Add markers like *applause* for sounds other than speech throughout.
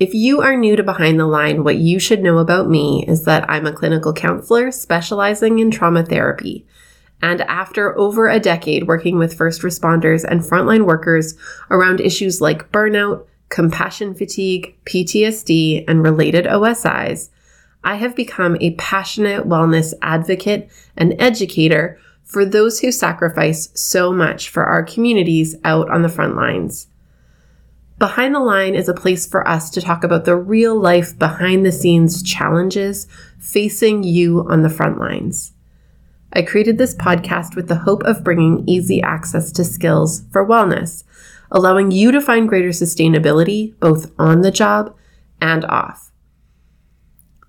If you are new to Behind the Line, what you should know about me is that I'm a clinical counselor specializing in trauma therapy. And after over a decade working with first responders and frontline workers around issues like burnout, compassion fatigue, PTSD, and related OSIs, I have become a passionate wellness advocate and educator for those who sacrifice so much for our communities out on the front lines. Behind the Line is a place for us to talk about the real life behind the scenes challenges facing you on the front lines. I created this podcast with the hope of bringing easy access to skills for wellness, allowing you to find greater sustainability both on the job and off.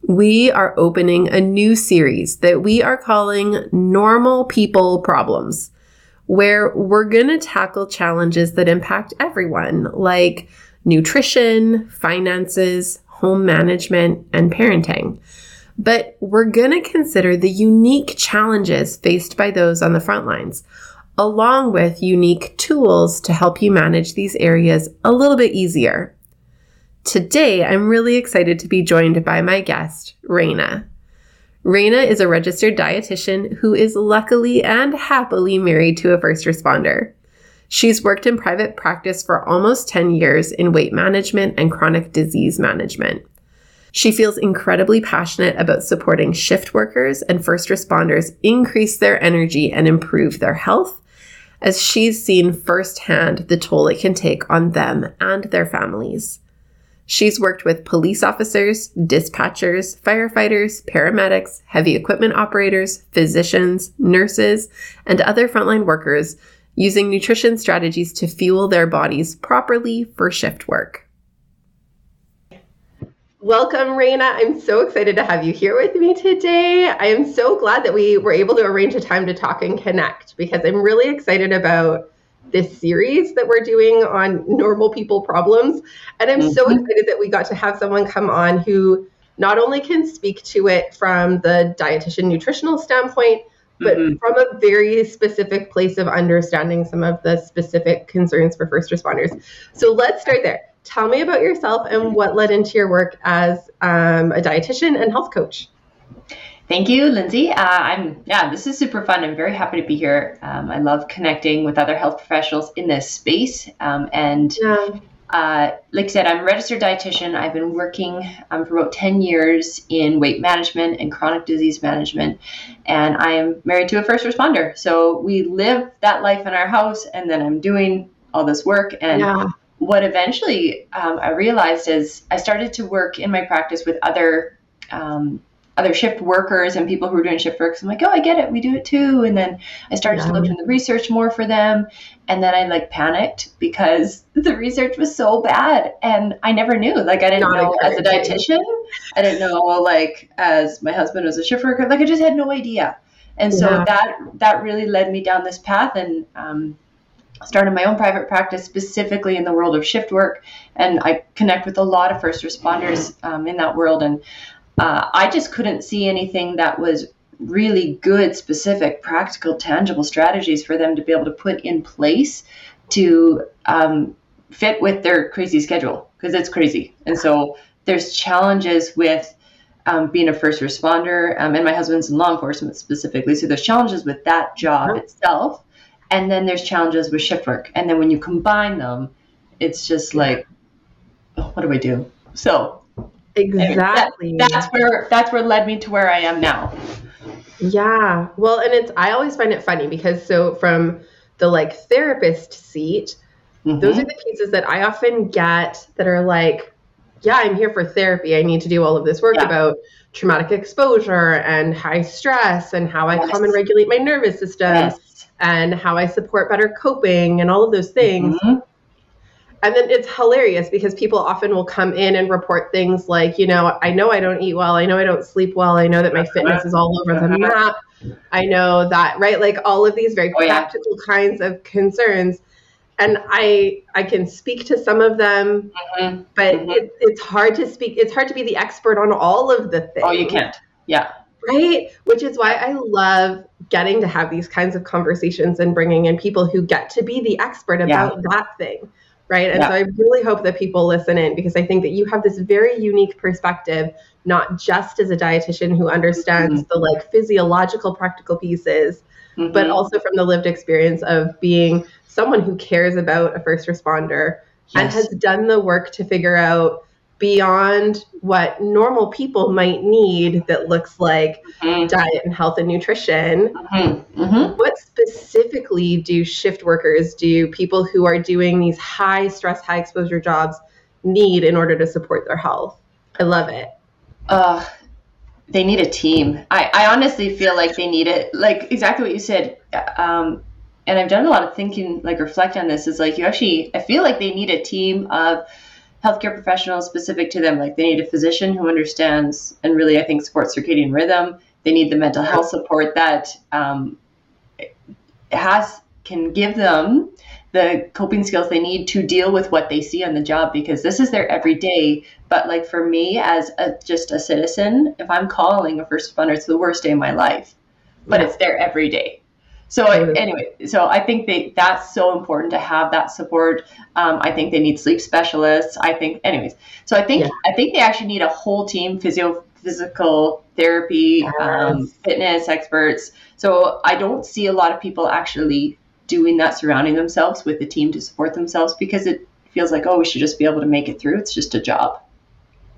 We are opening a new series that we are calling Normal People Problems where we're going to tackle challenges that impact everyone, like nutrition, finances, home management, and parenting. But we're going to consider the unique challenges faced by those on the front lines, along with unique tools to help you manage these areas a little bit easier. Today, I'm really excited to be joined by my guest, Raina. Raina is a registered dietitian who is luckily and happily married to a first responder. She's worked in private practice for almost 10 years in weight management and chronic disease management. She feels incredibly passionate about supporting shift workers and first responders increase their energy and improve their health, as she's seen firsthand the toll it can take on them and their families. She's worked with police officers, dispatchers, firefighters, paramedics, heavy equipment operators, physicians, nurses, and other frontline workers using nutrition strategies to fuel their bodies properly for shift work. Welcome, Raina. I'm so excited to have you here with me today. I am so glad that we were able to arrange a time to talk and connect because I'm really excited about this series that we're doing on normal people problems. And I'm mm-hmm. so excited that we got to have someone come on who not only can speak to it from the dietitian nutritional standpoint, but mm-hmm. from a very specific place of understanding some of the specific concerns for first responders. So let's start there. Tell me about yourself and what led into your work as um, a dietitian and health coach. Thank you, Lindsay. Uh, I'm yeah, this is super fun. I'm very happy to be here. Um, I love connecting with other health professionals in this space. Um, and yeah. uh, like I said, I'm a registered dietitian. I've been working um, for about 10 years in weight management and chronic disease management. And I am married to a first responder. So we live that life in our house, and then I'm doing all this work. And yeah. what eventually um, I realized is I started to work in my practice with other um, other shift workers and people who are doing shift work. I'm like, oh, I get it. We do it too. And then I started yeah. to look into the research more for them. And then I like panicked because *laughs* the research was so bad. And I never knew. Like, I didn't Not know as a dietitian. I didn't know, like, as my husband was a shift worker. Like, I just had no idea. And so yeah. that that really led me down this path. And um, started my own private practice specifically in the world of shift work and i connect with a lot of first responders um, in that world and uh, I just couldn't see anything that was really good, specific, practical, tangible strategies for them to be able to put in place to um, fit with their crazy schedule because it's crazy. And so there's challenges with um, being a first responder, um, and my husband's in law enforcement specifically. So there's challenges with that job itself, and then there's challenges with shift work. And then when you combine them, it's just like, oh, what do I do? So Exactly. That, that's where that's where led me to where I am now. Yeah. Well, and it's I always find it funny because so from the like therapist seat, mm-hmm. those are the pieces that I often get that are like, yeah, I'm here for therapy. I need to do all of this work yeah. about traumatic exposure and high stress and how I yes. calm and regulate my nervous system yes. and how I support better coping and all of those things. Mm-hmm. And then it's hilarious because people often will come in and report things like, you know, I know I don't eat well, I know I don't sleep well, I know that my fitness is all over the uh-huh. map. I know that, right? Like all of these very oh, practical yeah. kinds of concerns. And I I can speak to some of them, mm-hmm. but mm-hmm. It, it's hard to speak. It's hard to be the expert on all of the things. Oh, you can't. Yeah. Right. Which is why I love getting to have these kinds of conversations and bringing in people who get to be the expert about yeah. that thing right? And yeah. so I really hope that people listen in because I think that you have this very unique perspective, not just as a dietitian who understands mm-hmm. the like physiological practical pieces, mm-hmm. but also from the lived experience of being someone who cares about a first responder yes. and has done the work to figure out beyond what normal people might need that looks like mm-hmm. diet and health and nutrition. Mm-hmm. Mm-hmm. What specifically do shift workers, do people who are doing these high stress, high exposure jobs need in order to support their health? I love it. Uh, they need a team. I, I honestly feel like they need it. Like exactly what you said. Um, and I've done a lot of thinking, like reflect on this. Is like you actually, I feel like they need a team of healthcare professionals specific to them. Like they need a physician who understands and really, I think, supports circadian rhythm. They need the mental health support that um, has can give them the coping skills they need to deal with what they see on the job because this is their everyday. But like for me, as a, just a citizen, if I'm calling a first responder, it's the worst day of my life. But yeah. it's their everyday. So anyway, so I think they that's so important to have that support. Um, I think they need sleep specialists. I think, anyways, so I think yeah. I think they actually need a whole team, physio, physical therapy, yes. um, fitness experts. So I don't see a lot of people actually doing that, surrounding themselves with a team to support themselves because it feels like oh we should just be able to make it through. It's just a job.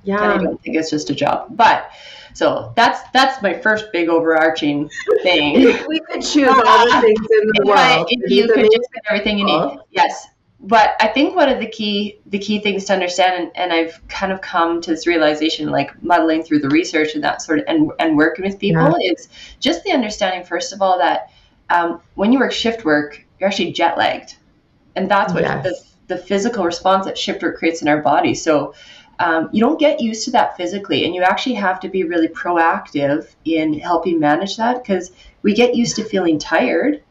Yeah, and I don't think it's just a job, but so that's that's my first big overarching thing. *laughs* we could choose all the *laughs* things in the world. I, if you could just get everything you need. Yes. But I think one of the key the key things to understand and, and I've kind of come to this realization like muddling through the research and that sort of and, and working with people yeah. is just the understanding first of all that um, when you work shift work, you're actually jet lagged. And that's what yes. the, the physical response that shift work creates in our body. So um, you don't get used to that physically, and you actually have to be really proactive in helping manage that because we get used to feeling tired.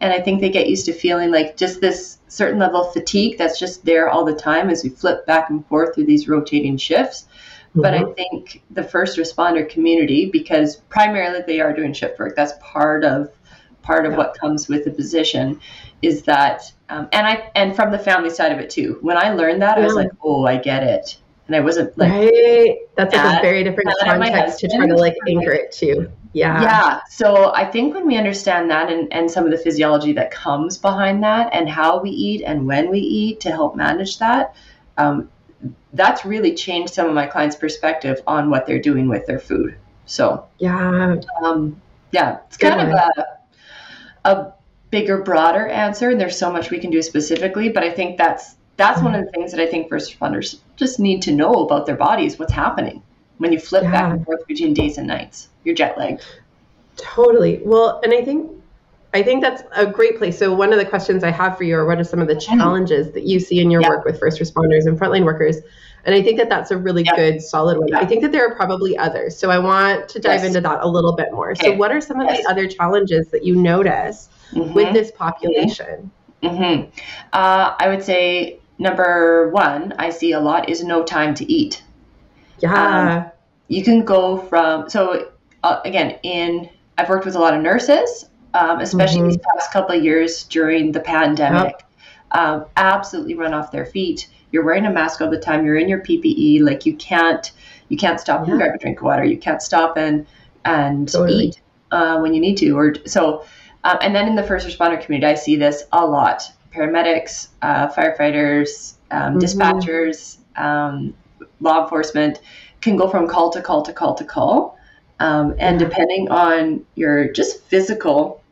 And I think they get used to feeling like just this certain level of fatigue that's just there all the time as we flip back and forth through these rotating shifts. Mm-hmm. But I mm-hmm. think the first responder community, because primarily they are doing shift work, that's part of part of yeah. what comes with the position, is that um, and I and from the family side of it too. When I learned that, yeah. I was like, oh, I get it and I wasn't like right. That's like a very different context to try to like anchor it to. Yeah. Yeah. So I think when we understand that and, and some of the physiology that comes behind that and how we eat and when we eat to help manage that, um, that's really changed some of my clients' perspective on what they're doing with their food. So yeah, um, yeah, it's Good kind one. of a, a bigger, broader answer. And there's so much we can do specifically, but I think that's that's one of the things that I think first responders just need to know about their bodies, what's happening when you flip yeah. back and forth between days and nights. You're jet lagged. Totally. Well, and I think I think that's a great place. So one of the questions I have for you are what are some of the mm-hmm. challenges that you see in your yeah. work with first responders and frontline workers? And I think that that's a really yeah. good, solid one. I think that there are probably others. So I want to dive yes. into that a little bit more. Okay. So what are some of yes. the other challenges that you notice mm-hmm. with this population? Mm-hmm. Uh, I would say number one I see a lot is no time to eat. Yeah. Um, you can go from, so uh, again, in, I've worked with a lot of nurses, um, especially mm-hmm. these past couple of years during the pandemic, yep. um, absolutely run off their feet. You're wearing a mask all the time. You're in your PPE. Like you can't, you can't stop yeah. and grab a drink of water. You can't stop and, and totally. eat uh, when you need to. Or so, um, and then in the first responder community, I see this a lot paramedics, uh, firefighters, um, mm-hmm. dispatchers, um, law enforcement can go from call to call to call to call. Um, and depending on your just physical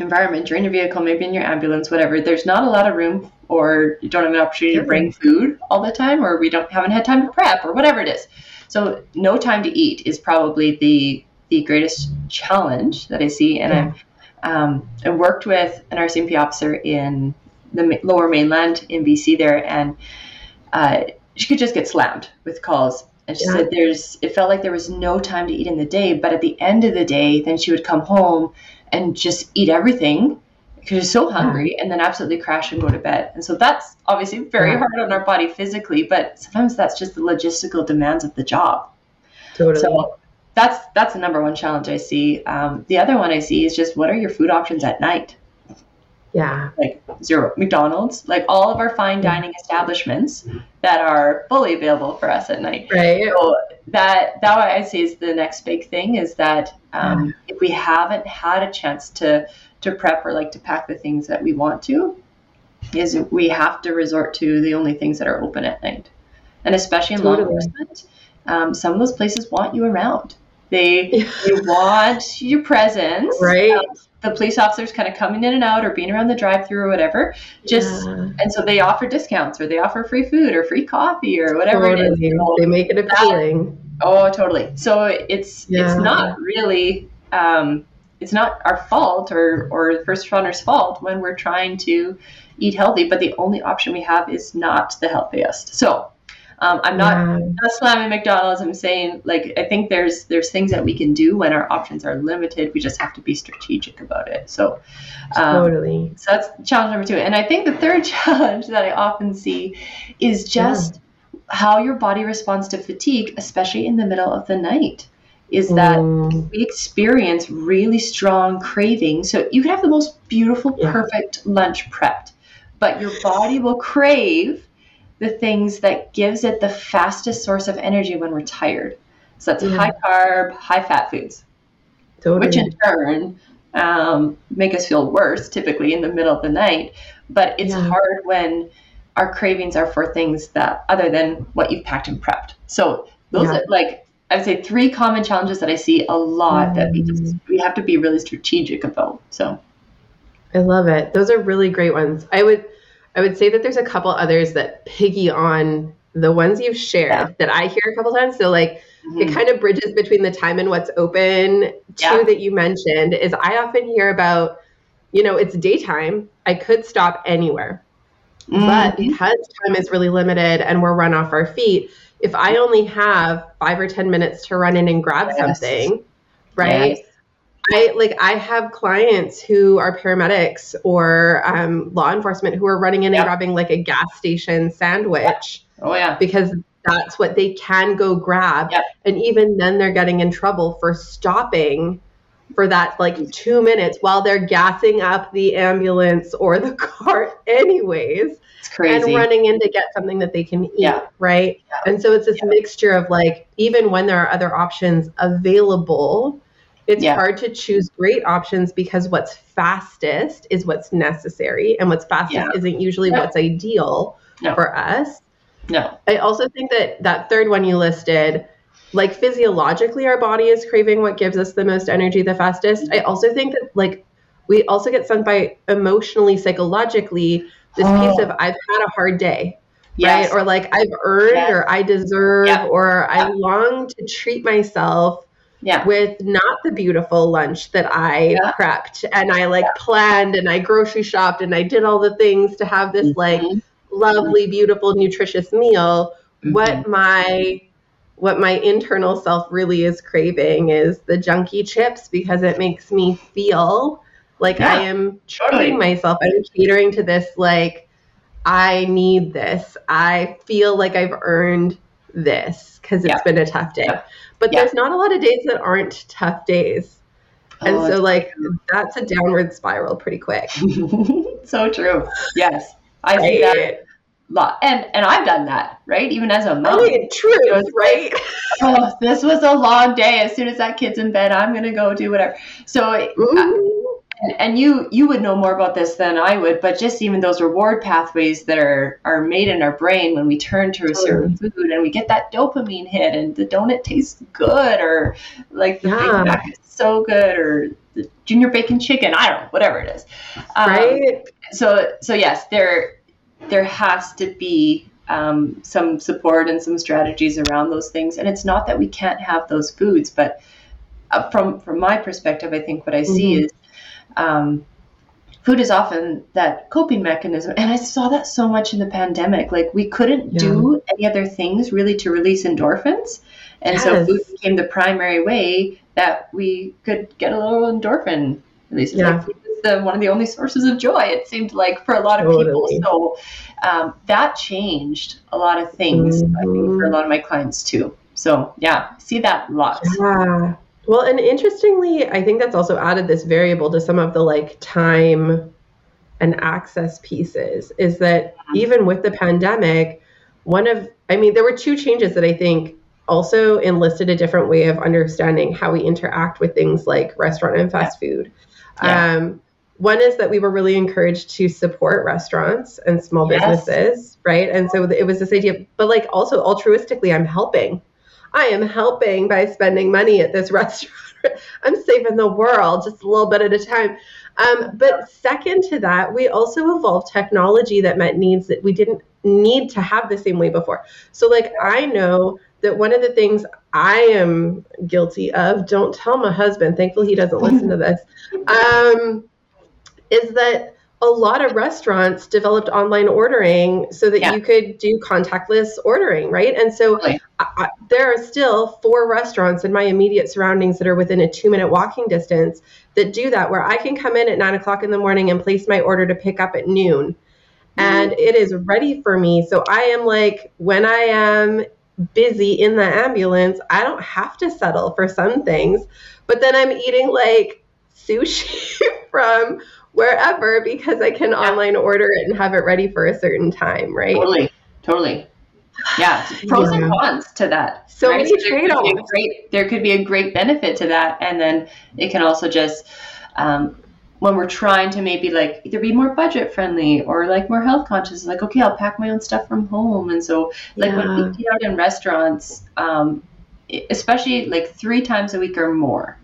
environment, you're in your vehicle, maybe in your ambulance, whatever, there's not a lot of room or you don't have an opportunity sure. to bring food all the time or we don't haven't had time to prep or whatever it is. So no time to eat is probably the the greatest challenge that I see. And yeah. I um, I worked with an RCMP officer in the lower mainland in BC there, and uh, she could just get slammed with calls. And she yeah. said there's it felt like there was no time to eat in the day, but at the end of the day, then she would come home and just eat everything because she's so hungry yeah. and then absolutely crash and go to bed. And so that's obviously very yeah. hard on our body physically, but sometimes that's just the logistical demands of the job. Totally. So that's that's the number one challenge I see. Um, the other one I see is just what are your food options at night? Yeah. Like zero McDonald's, like all of our fine dining establishments that are fully available for us at night. Right. So that that I say is the next big thing is that um, if we haven't had a chance to to prep or like to pack the things that we want to, is we have to resort to the only things that are open at night, and especially in totally. law enforcement, um, some of those places want you around. They they want your presence. Right. Um, the police officers kind of coming in and out or being around the drive-through or whatever. Just yeah. and so they offer discounts or they offer free food or free coffee or whatever totally. it is. So they make it appealing. That, oh, totally. So it's yeah. it's not really um, it's not our fault or or the first responders' fault when we're trying to eat healthy, but the only option we have is not the healthiest. So um, I'm not, yeah. not slamming McDonald's. I'm saying like I think there's there's things that we can do when our options are limited. We just have to be strategic about it. So um, totally. So that's challenge number two. And I think the third *laughs* challenge that I often see is just yeah. how your body responds to fatigue, especially in the middle of the night. Is that mm. we experience really strong cravings. So you can have the most beautiful, yeah. perfect lunch prepped, but your body will crave the things that gives it the fastest source of energy when we're tired. So that's yeah. high carb, high fat foods, totally. which in turn um, make us feel worse typically in the middle of the night. But it's yeah. hard when our cravings are for things that other than what you've packed and prepped. So those yeah. are like I would say three common challenges that I see a lot mm. that we just mm. we have to be really strategic about. So I love it. Those are really great ones. I would I would say that there's a couple others that piggy on the ones you've shared yeah. that I hear a couple times. So like mm-hmm. it kind of bridges between the time and what's open. Two that you mentioned is I often hear about, you know, it's daytime. I could stop anywhere. Mm-hmm. But because time is really limited and we're run off our feet, if I only have five or 10 minutes to run in and grab yes. something, right? Yes. I like I have clients who are paramedics or um, law enforcement who are running in yep. and grabbing like a gas station sandwich. Oh yeah, because that's what they can go grab, yep. and even then they're getting in trouble for stopping for that like two minutes while they're gassing up the ambulance or the *laughs* car, anyways. It's crazy. And running in to get something that they can eat, yeah. right? Yeah. And so it's this yeah. mixture of like, even when there are other options available, it's yeah. hard to choose great options because what's fastest is what's necessary, and what's fastest yeah. isn't usually what's ideal no. for us. No. I also think that that third one you listed, like physiologically, our body is craving what gives us the most energy the fastest. I also think that like we also get sent by emotionally, psychologically, this oh. piece of I've had a hard day. Yes. Right. Or like I've earned yes. or I deserve yeah. or yeah. I long to treat myself yeah. with not the beautiful lunch that I yeah. prepped and I like yeah. planned and I grocery shopped and I did all the things to have this mm-hmm. like lovely, beautiful, nutritious meal. Mm-hmm. What my what my internal self really is craving is the junky chips because it makes me feel like yeah, I am treating myself. I'm catering to this like I need this. I feel like I've earned this because it's been a tough day. But yeah. there's not a lot of days that aren't tough days. Oh, and oh, so, like, true. that's a downward spiral pretty quick. *laughs* so true. Yes. I right. see that lot. And and I've done that, right? Even as a mom. Mean, true, right? *laughs* oh, this was a long day. As soon as that kid's in bed, I'm gonna go do whatever. So mm-hmm. And, and you you would know more about this than I would, but just even those reward pathways that are are made in our brain when we turn to a certain food and we get that dopamine hit and the donut tastes good or like the yeah. Big Mac is so good or the junior bacon chicken, I don't know, whatever it is. Um, right. So so yes, there there has to be um, some support and some strategies around those things. And it's not that we can't have those foods, but uh, from from my perspective, I think what I see mm-hmm. is um, food is often that coping mechanism. And I saw that so much in the pandemic. Like we couldn't yeah. do any other things really to release endorphins. And yes. so food became the primary way that we could get a little endorphin release. Yeah. Like the one of the only sources of joy, it seemed like for a lot of totally. people. So um, that changed a lot of things, mm-hmm. I think, for a mm-hmm. lot of my clients too. So yeah, see that lots. Yeah. Well, and interestingly, I think that's also added this variable to some of the like time and access pieces is that even with the pandemic, one of, I mean, there were two changes that I think also enlisted a different way of understanding how we interact with things like restaurant and fast food. Yeah. Um, one is that we were really encouraged to support restaurants and small yes. businesses, right? And so it was this idea, but like also altruistically, I'm helping. I am helping by spending money at this *laughs* restaurant. I'm saving the world just a little bit at a time. Um, but second to that, we also evolved technology that met needs that we didn't need to have the same way before. So, like, I know that one of the things I am guilty of, don't tell my husband, thankfully he doesn't listen to this, *laughs* um, is that a lot of restaurants developed online ordering so that yeah. you could do contactless ordering, right? And so I, there are still four restaurants in my immediate surroundings that are within a two minute walking distance that do that, where I can come in at nine o'clock in the morning and place my order to pick up at noon. Mm-hmm. And it is ready for me. So I am like, when I am busy in the ambulance, I don't have to settle for some things. But then I'm eating like sushi *laughs* from wherever because I can yeah. online order it and have it ready for a certain time, right? Totally, totally. Yeah, pros yeah. and cons to that. So right? many so trade offs. There could be a great benefit to that, and then it can also just um, when we're trying to maybe like either be more budget friendly or like more health conscious, like okay, I'll pack my own stuff from home, and so like yeah. when we eat out in restaurants, um, especially like three times a week or more,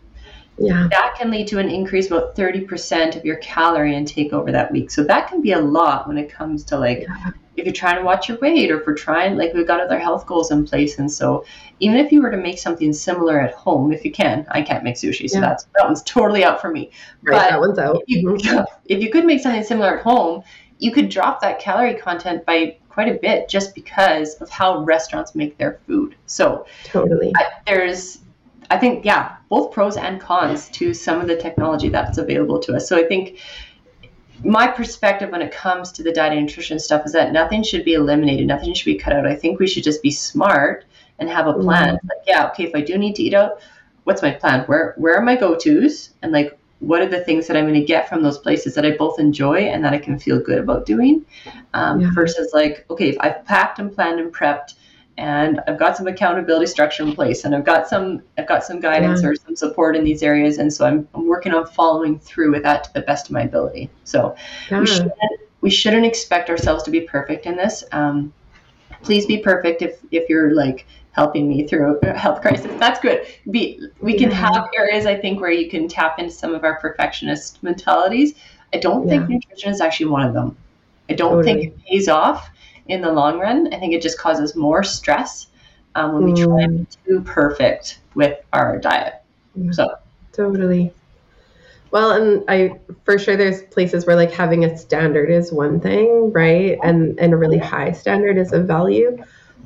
yeah. that can lead to an increase about 30% of your calorie intake over that week. So that can be a lot when it comes to like yeah. If you're trying to watch your weight or if we're trying like we've got other health goals in place. And so even if you were to make something similar at home, if you can, I can't make sushi, so yeah. that's that one's totally out for me. Right, but that one's out. If you, mm-hmm. *laughs* if you could make something similar at home, you could drop that calorie content by quite a bit just because of how restaurants make their food. So totally, I, there's I think, yeah, both pros and cons to some of the technology that's available to us. So I think my perspective when it comes to the diet and nutrition stuff is that nothing should be eliminated, nothing should be cut out. I think we should just be smart and have a plan. Mm-hmm. Like, yeah, okay, if I do need to eat out, what's my plan? Where where are my go tos? And like what are the things that I'm going to get from those places that I both enjoy and that I can feel good about doing? Um, yeah. Versus like, okay, if I've packed and planned and prepped and I've got some accountability structure in place and I've got some I've got some guidance yeah. or some support in these areas and so I'm, I'm, working on following through with that to the best of my ability so yeah. we, shouldn't, we shouldn't expect ourselves to be perfect in this um, please be perfect if if you're like helping me through a health crisis that's good be, we can yeah. have areas I think where you can tap into some of our perfectionist mentalities I don't think nutrition is actually one of them I don't totally. think it pays off in the long run. I think it just causes more stress um, when we try to be mm. too perfect with our diet. So totally. Well, and I for sure there's places where like having a standard is one thing, right? And and a really high standard is a value.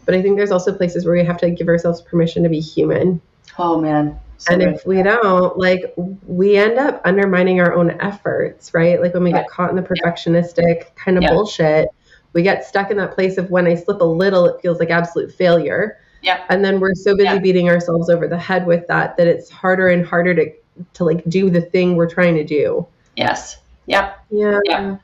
But I think there's also places where we have to give ourselves permission to be human. Oh man. So and if we don't, like, we end up undermining our own efforts, right? Like when we get caught in the perfectionistic kind of yeah. bullshit, we get stuck in that place of when I slip a little, it feels like absolute failure. Yeah. And then we're so busy yeah. beating ourselves over the head with that that it's harder and harder to to like do the thing we're trying to do. Yes. Yep. Yeah. Yeah.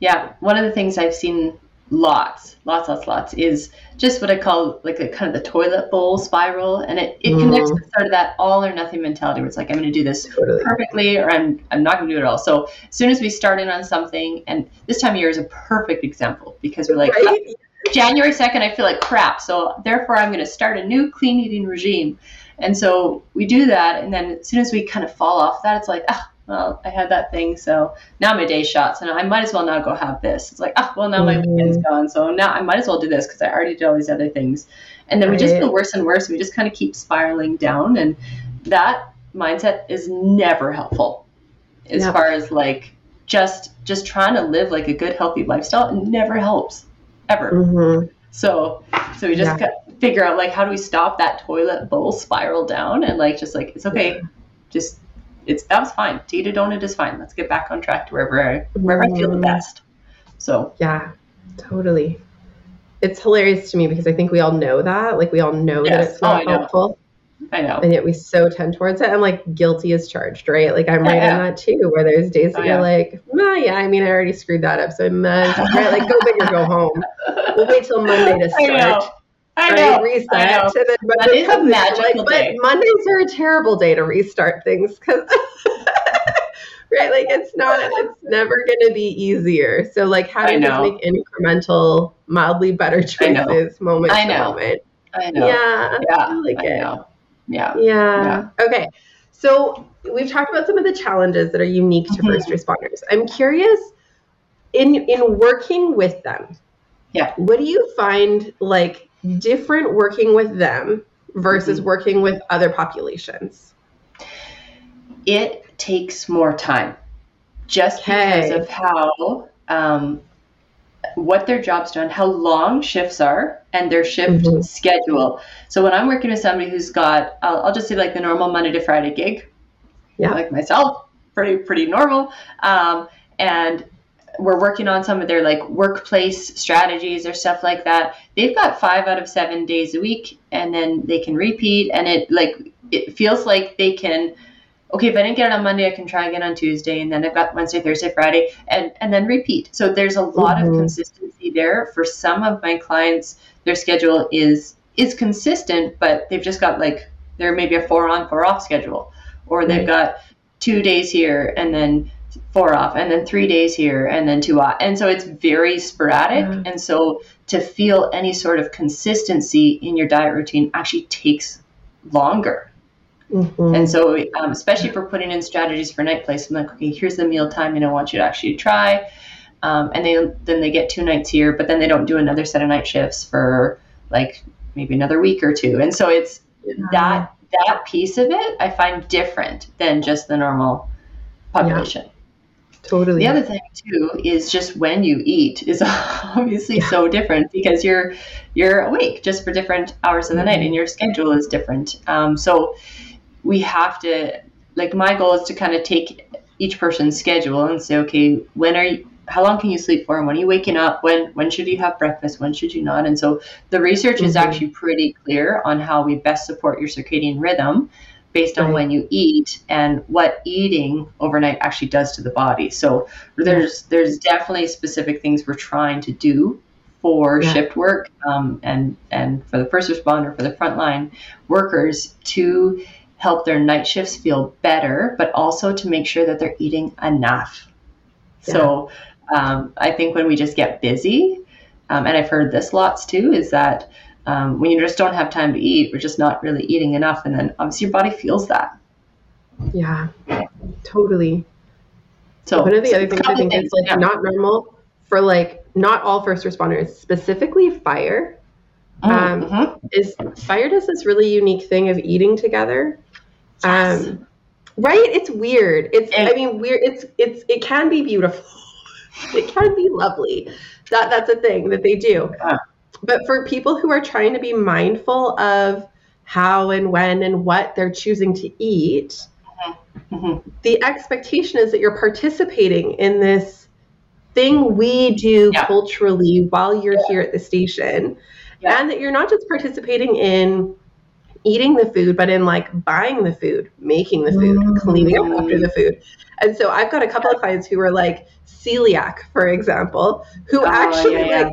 Yeah. One of the things I've seen lots, lots, lots, lots is just what I call like a kind of the toilet bowl spiral, and it, it mm. connects to sort of that all or nothing mentality where it's like I'm going to do this totally. perfectly or I'm I'm not going to do it at all. So as soon as we start in on something, and this time of year is a perfect example because we're like. Right? January 2nd, I feel like crap. So, therefore, I'm going to start a new clean eating regime. And so we do that. And then as soon as we kind of fall off that, it's like, ah, well, I had that thing, so now my day shot, so now I might as well now go have this. It's like, oh, well, now my mm-hmm. weekend's gone, so now I might as well do this because I already did all these other things. And then right. we just feel worse and worse. And We just kind of keep spiraling down, and that mindset is never helpful as far as like just just trying to live like a good healthy lifestyle it never helps ever mm-hmm. so so we just yeah. figure out like how do we stop that toilet bowl spiral down and like just like it's okay yeah. just it's that was fine to eat a donut is fine let's get back on track to wherever I, wherever mm-hmm. I feel the mm-hmm. best so yeah totally it's hilarious to me because I think we all know that like we all know yes. that it's not oh, helpful I know. And yet we so tend towards it. I'm like guilty is charged, right? Like I'm right yeah. in that too, where there's days that oh, you're yeah. like, nah, yeah, I mean, I already screwed that up. So I'm, uh, right? Like go big or go home. We'll wait till Monday to *laughs* start. I know. I know. Reset. I know. That is a magical like, day. But Mondays are a terrible day to restart things because, *laughs* right? Like it's not, it's never going to be easier. So like how do you just make incremental, mildly better choices moment to moment? I know. Yeah. Yeah. I like I it. Know. Yeah. Yeah. Okay. So we've talked about some of the challenges that are unique to mm-hmm. first responders. I'm curious in in working with them. Yeah. What do you find like different working with them versus mm-hmm. working with other populations? It takes more time just okay. because of how um, what their job's done, how long shifts are, and their shift mm-hmm. schedule. So when I'm working with somebody who's got, I'll, I'll, just say like the normal Monday to Friday gig, yeah, like myself, pretty pretty normal, um, and we're working on some of their like workplace strategies or stuff like that. They've got five out of seven days a week, and then they can repeat, and it like it feels like they can okay, if I didn't get it on Monday, I can try again on Tuesday, and then I've got Wednesday, Thursday, Friday, and and then repeat. So there's a lot mm-hmm. of consistency there. For some of my clients, their schedule is is consistent, but they've just got like there may be a four on, four off schedule, or they've got two days here and then four off, and then three days here and then two off, and so it's very sporadic. Mm-hmm. And so to feel any sort of consistency in your diet routine actually takes longer Mm-hmm. And so, um, especially for putting in strategies for night place, I'm like, okay, here's the meal time, and I want you to actually try. Um, and they then they get two nights here, but then they don't do another set of night shifts for like maybe another week or two. And so it's yeah. that that piece of it I find different than just the normal population. Yeah. Totally. The other thing too is just when you eat is *laughs* obviously yeah. so different because you're you're awake just for different hours of the night and your schedule is different. Um, so we have to like my goal is to kind of take each person's schedule and say okay when are you how long can you sleep for and when are you waking up when when should you have breakfast when should you not and so the research mm-hmm. is actually pretty clear on how we best support your circadian rhythm based on right. when you eat and what eating overnight actually does to the body so there's there's definitely specific things we're trying to do for yeah. shift work um, and and for the first responder for the frontline workers to help their night shifts feel better, but also to make sure that they're eating enough. Yeah. So um, I think when we just get busy, um, and I've heard this lots too, is that um, when you just don't have time to eat, we're just not really eating enough, and then obviously your body feels that. Yeah, totally. So one of the so other things I think is like yeah. not normal for like not all first responders, specifically fire. Mm, um, mm-hmm. Is fire does this really unique thing of eating together Yes. Um, right? It's weird. It's and, I mean weird. It's it's it can be beautiful. *laughs* it can be lovely. That that's a thing that they do. Yeah. But for people who are trying to be mindful of how and when and what they're choosing to eat, mm-hmm. mm-hmm. the expectation is that you're participating in this thing we do yeah. culturally while you're yeah. here at the station. And that you're not just participating in eating the food, but in like buying the food, making the food, mm. cleaning up after the food. And so I've got a couple of clients who are like celiac, for example, who oh, actually yeah, yeah. like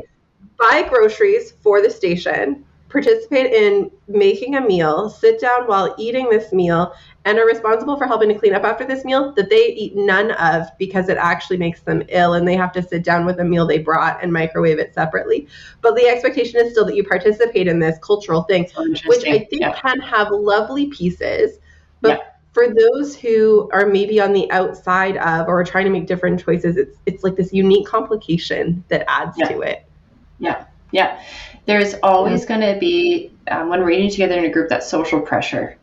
buy groceries for the station, participate in making a meal, sit down while eating this meal, and are responsible for helping to clean up after this meal that they eat none of because it actually makes them ill and they have to sit down with a meal they brought and microwave it separately. But the expectation is still that you participate in this cultural thing, oh, which I think yeah. can have lovely pieces. But yeah. for those who are maybe on the outside of or are trying to make different choices, it's it's like this unique complication that adds yeah. to it. Yeah. Yeah. There's always going to be, um, when we're eating together in a group, that social pressure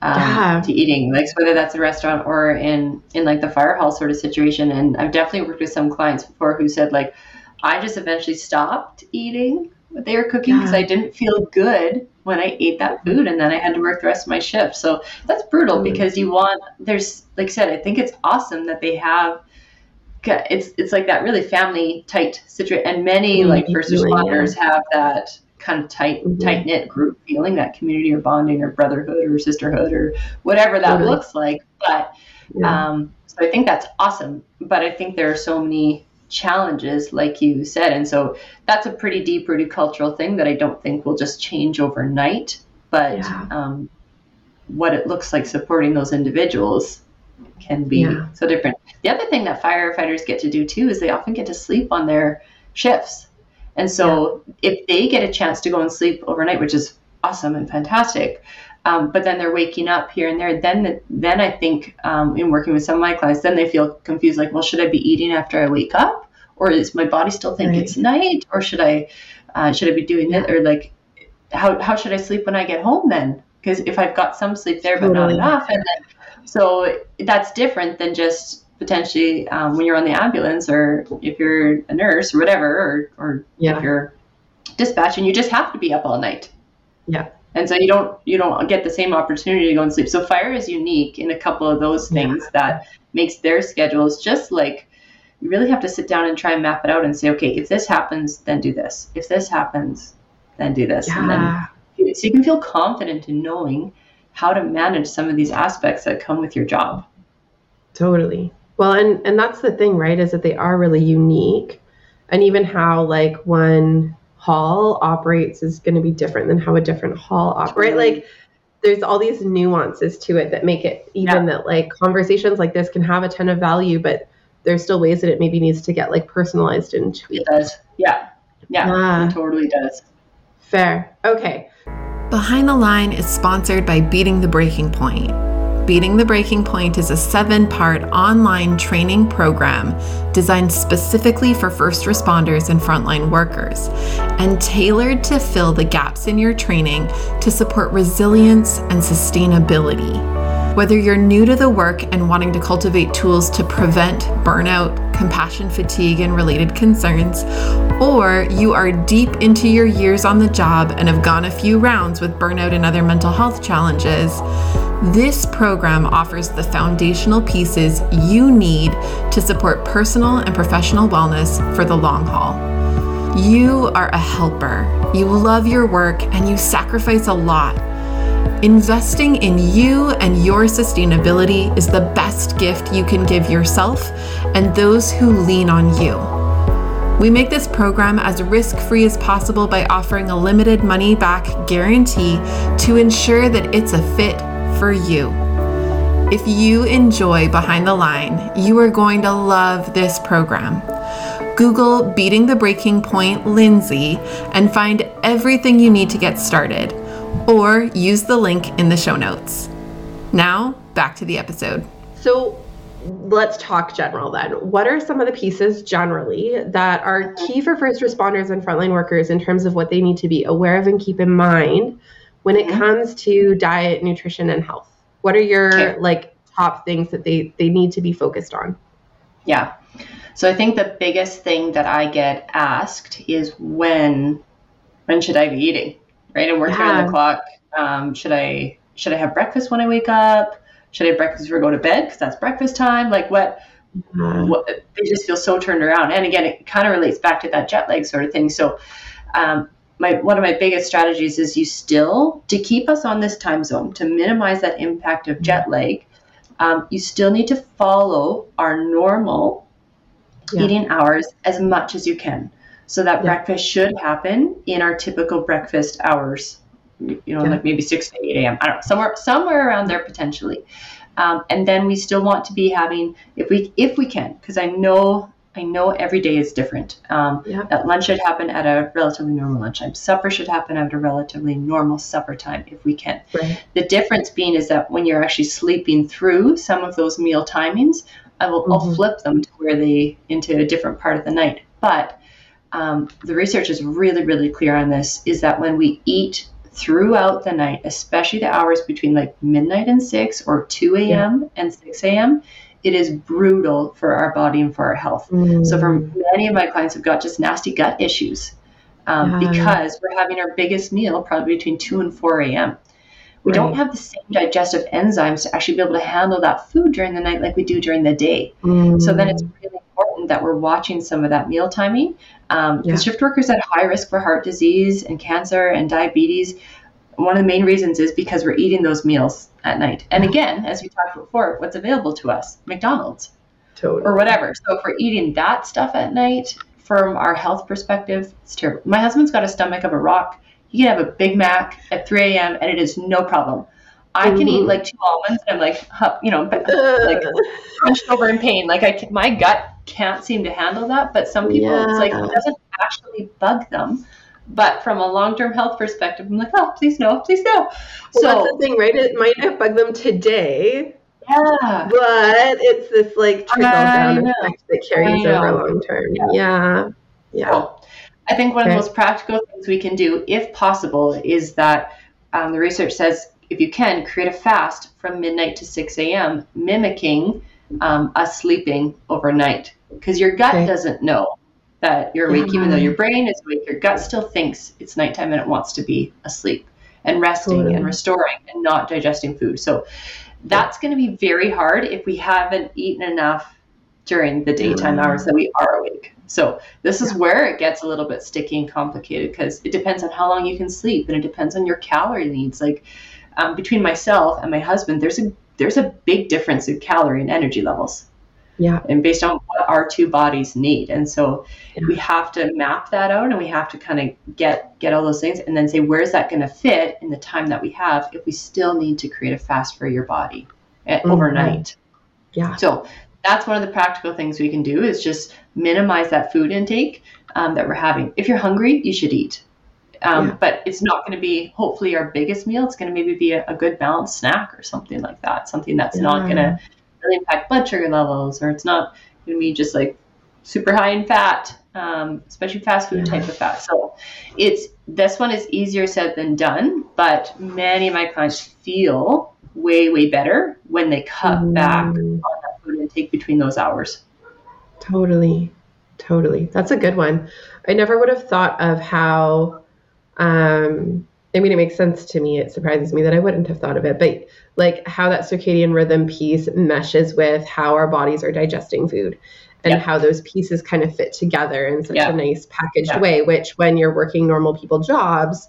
um, yeah. to eating, like whether that's a restaurant or in in like the fire hall sort of situation. And I've definitely worked with some clients before who said like, I just eventually stopped eating what they were cooking because yeah. I didn't feel good when I ate that food, and then I had to work the rest of my shift. So that's brutal mm. because you want there's like I said, I think it's awesome that they have it's it's like that really family tight situation and many mm-hmm. like first responders have that kind of tight mm-hmm. tight knit group feeling that community or bonding or brotherhood or sisterhood or whatever that totally. looks like but yeah. um, so i think that's awesome but i think there are so many challenges like you said and so that's a pretty deep rooted cultural thing that i don't think will just change overnight but yeah. um, what it looks like supporting those individuals can be yeah. so different the other thing that firefighters get to do too is they often get to sleep on their shifts and so yeah. if they get a chance to go and sleep overnight, which is awesome and fantastic, um, but then they're waking up here and there, then the, then I think um, in working with some of my clients, then they feel confused, like, well, should I be eating after I wake up, or is my body still think right. it's night, or should I uh, should I be doing that, or like how how should I sleep when I get home then? Because if I've got some sleep there but totally. not enough, and then so that's different than just potentially um, when you're on the ambulance or if you're a nurse or whatever or, or yeah. if you're dispatching you just have to be up all night yeah and so you don't you don't get the same opportunity to go and sleep so fire is unique in a couple of those things yeah. that makes their schedules just like you really have to sit down and try and map it out and say okay if this happens then do this if this happens then do this yeah. and then so you can feel confident in knowing how to manage some of these aspects that come with your job totally well, and and that's the thing, right? Is that they are really unique, and even how like one hall operates is going to be different than how a different hall operates. Right? Like there's all these nuances to it that make it even yeah. that like conversations like this can have a ton of value, but there's still ways that it maybe needs to get like personalized and tweaked. It does. Yeah. Yeah. It totally does. Fair. Okay. Behind the Line is sponsored by Beating the Breaking Point. Beating the Breaking Point is a seven part online training program designed specifically for first responders and frontline workers and tailored to fill the gaps in your training to support resilience and sustainability. Whether you're new to the work and wanting to cultivate tools to prevent burnout, compassion fatigue, and related concerns, or you are deep into your years on the job and have gone a few rounds with burnout and other mental health challenges, this program offers the foundational pieces you need to support personal and professional wellness for the long haul. You are a helper. You love your work and you sacrifice a lot. Investing in you and your sustainability is the best gift you can give yourself and those who lean on you. We make this program as risk free as possible by offering a limited money back guarantee to ensure that it's a fit for you. If you enjoy Behind the Line, you are going to love this program. Google Beating the Breaking Point Lindsay and find everything you need to get started, or use the link in the show notes. Now, back to the episode. So, let's talk general then. What are some of the pieces generally that are key for first responders and frontline workers in terms of what they need to be aware of and keep in mind when it mm-hmm. comes to diet, nutrition, and health? What are your okay. like top things that they they need to be focused on? Yeah. So I think the biggest thing that I get asked is when when should I be eating? Right? I'm working yeah. around the clock. Um, should I should I have breakfast when I wake up? Should I have breakfast before I go to bed because that's breakfast time? Like what? Mm-hmm. what they just feel so turned around. And again, it kind of relates back to that jet lag sort of thing. So um, my one of my biggest strategies is you still to keep us on this time zone to minimize that impact of jet mm-hmm. lag. Um, you still need to follow our normal yeah. eating hours as much as you can. So that yeah. breakfast should happen in our typical breakfast hours. You know, yeah. like maybe six to eight a.m. I don't know, somewhere somewhere around there potentially. Um, and then we still want to be having, if we if we can, because I know I know every day is different. Um, yeah. That lunch should happen at a relatively normal lunchtime. Supper should happen at a relatively normal supper time if we can. Right. The difference being is that when you're actually sleeping through some of those meal timings, I will mm-hmm. I'll flip them to where they into a different part of the night. But um, the research is really really clear on this. Is that when we eat throughout the night, especially the hours between like midnight and 6 or 2 a.m. Yeah. and 6 a.m., it is brutal for our body and for our health. Mm. So, for many of my clients who've got just nasty gut issues um, yeah. because we're having our biggest meal probably between 2 and 4 a.m. We right. don't have the same digestive enzymes to actually be able to handle that food during the night like we do during the day. Mm. So, then it's really that we're watching some of that meal timing. Um, yeah. shift workers at high risk for heart disease and cancer and diabetes, one of the main reasons is because we're eating those meals at night. And again, as we talked before, what's available to us? McDonald's. Totally. Or whatever. So if we're eating that stuff at night, from our health perspective, it's terrible. My husband's got a stomach of a rock. He can have a Big Mac at 3 a.m. and it is no problem. I can eat mm-hmm. like two almonds and I'm like, you know, like *laughs* hunched over in pain. Like I, my gut can't seem to handle that. But some people, yeah. it's like it doesn't actually bug them. But from a long-term health perspective, I'm like, oh, please no, please no. Well, so that's the thing, right? It might have bugged them today. Yeah. But it's this like trickle down effect that carries over long term. Yeah. Yeah. yeah. I think one okay. of the most practical things we can do, if possible, is that um, the research says if you can, create a fast from midnight to 6 a.m., mimicking um, us sleeping overnight. Because your gut okay. doesn't know that you're awake, even though your brain is awake, your gut still thinks it's nighttime and it wants to be asleep and resting totally. and restoring and not digesting food. So that's going to be very hard if we haven't eaten enough during the daytime mm. hours that we are awake. So this is yeah. where it gets a little bit sticky and complicated because it depends on how long you can sleep and it depends on your calorie needs. Like um, between myself and my husband, there's a there's a big difference in calorie and energy levels. Yeah. And based on what our two bodies need. And so yeah. we have to map that out and we have to kind of get get all those things and then say where's that going to fit in the time that we have if we still need to create a fast for your body at, mm-hmm. overnight. Yeah. So that's one of the practical things we can do is just minimize that food intake um, that we're having. If you're hungry, you should eat. Um, yeah. But it's not going to be hopefully our biggest meal. It's going to maybe be a, a, good balanced snack or something like that. Something that's yeah. not going to really impact blood sugar levels, or it's not going to be just like super high in fat, um, especially fast food yeah. type of fat. So it's this one is easier said than done, but many of my clients feel way way better when they cut mm. back on that food intake between those hours. Totally, totally. That's a good one. I never would have thought of how. Um, I mean, it makes sense to me. It surprises me that I wouldn't have thought of it, but like how that circadian rhythm piece meshes with how our bodies are digesting food and yep. how those pieces kind of fit together in such yep. a nice packaged yep. way, which when you're working normal people jobs